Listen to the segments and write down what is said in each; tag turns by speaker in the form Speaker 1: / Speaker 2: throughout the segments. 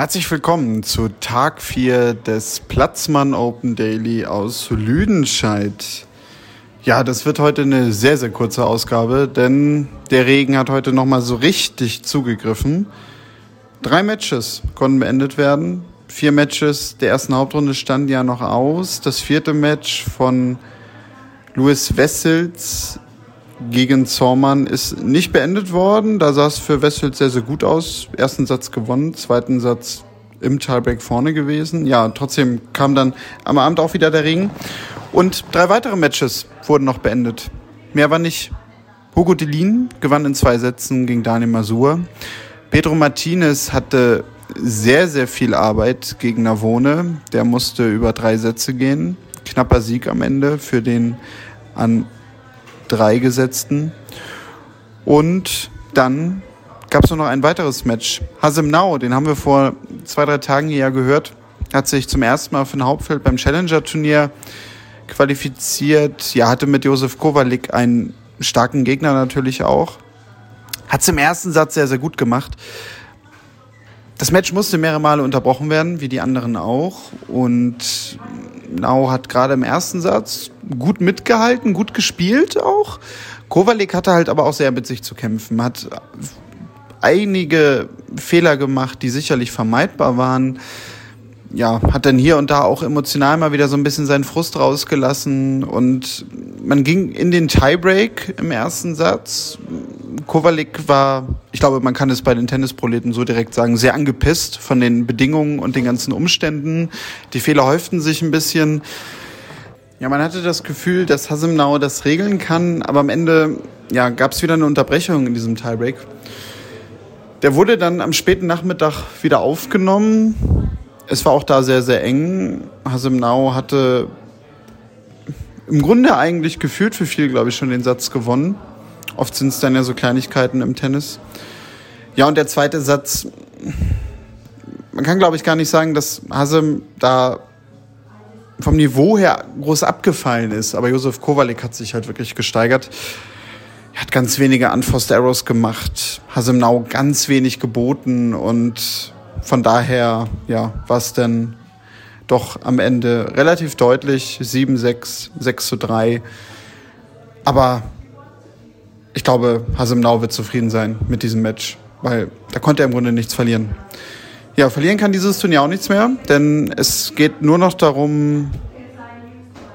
Speaker 1: Herzlich willkommen zu Tag 4 des Platzmann Open Daily aus Lüdenscheid. Ja, das wird heute eine sehr, sehr kurze Ausgabe, denn der Regen hat heute nochmal so richtig zugegriffen. Drei Matches konnten beendet werden. Vier Matches der ersten Hauptrunde standen ja noch aus. Das vierte Match von Louis Wessels gegen Zormann ist nicht beendet worden. Da sah es für Wessels sehr, sehr gut aus. Ersten Satz gewonnen, zweiten Satz im Tiebreak vorne gewesen. Ja, trotzdem kam dann am Abend auch wieder der Regen. Und drei weitere Matches wurden noch beendet. Mehr war nicht. Hugo Delin gewann in zwei Sätzen gegen Daniel Masur. Pedro Martinez hatte sehr, sehr viel Arbeit gegen Navone. Der musste über drei Sätze gehen. Knapper Sieg am Ende für den an drei gesetzten. Und dann gab es noch ein weiteres Match. Hasim Nau, den haben wir vor zwei, drei Tagen ja gehört, hat sich zum ersten Mal für ein Hauptfeld beim Challenger-Turnier qualifiziert. Ja, hatte mit Josef Kowalik einen starken Gegner natürlich auch. Hat es im ersten Satz sehr, sehr gut gemacht. Das Match musste mehrere Male unterbrochen werden, wie die anderen auch. Und Nau hat gerade im ersten Satz gut mitgehalten, gut gespielt auch. Kowalik hatte halt aber auch sehr mit sich zu kämpfen, hat einige Fehler gemacht, die sicherlich vermeidbar waren ja, hat dann hier und da auch emotional mal wieder so ein bisschen seinen Frust rausgelassen und man ging in den Tiebreak im ersten Satz. Kovalik war, ich glaube, man kann es bei den Tennisproleten so direkt sagen, sehr angepisst von den Bedingungen und den ganzen Umständen. Die Fehler häuften sich ein bisschen. Ja, man hatte das Gefühl, dass Hasimnau das regeln kann, aber am Ende ja, gab es wieder eine Unterbrechung in diesem Tiebreak. Der wurde dann am späten Nachmittag wieder aufgenommen es war auch da sehr, sehr eng. Hasemnau hatte im Grunde eigentlich gefühlt für viel, glaube ich, schon den Satz gewonnen. Oft sind es dann ja so Kleinigkeiten im Tennis. Ja, und der zweite Satz, man kann, glaube ich, gar nicht sagen, dass Hasem da vom Niveau her groß abgefallen ist. Aber Josef Kowalik hat sich halt wirklich gesteigert. Er hat ganz wenige Unforced Arrows gemacht, Hasemnau ganz wenig geboten und von daher, ja, war es dann doch am Ende relativ deutlich 7-6, 6 zu 3. Aber ich glaube, Hasemnau wird zufrieden sein mit diesem Match, weil da konnte er im Grunde nichts verlieren. Ja, verlieren kann dieses Turnier auch nichts mehr, denn es geht nur noch darum,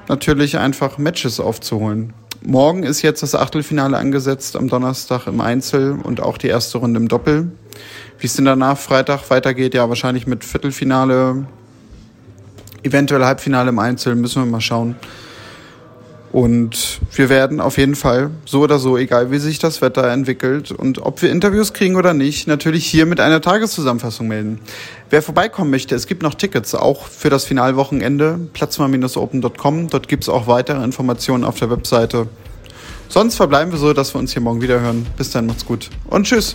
Speaker 1: natürlich einfach Matches aufzuholen. Morgen ist jetzt das Achtelfinale angesetzt am Donnerstag im Einzel und auch die erste Runde im Doppel. Wie es denn danach Freitag weitergeht, ja, wahrscheinlich mit Viertelfinale, eventuell Halbfinale im Einzel, müssen wir mal schauen. Und wir werden auf jeden Fall, so oder so, egal wie sich das Wetter entwickelt und ob wir Interviews kriegen oder nicht, natürlich hier mit einer Tageszusammenfassung melden. Wer vorbeikommen möchte, es gibt noch Tickets, auch für das Finalwochenende, platzmal-open.com. Dort gibt es auch weitere Informationen auf der Webseite. Sonst verbleiben wir so, dass wir uns hier morgen wieder hören. Bis dann, macht's gut und tschüss.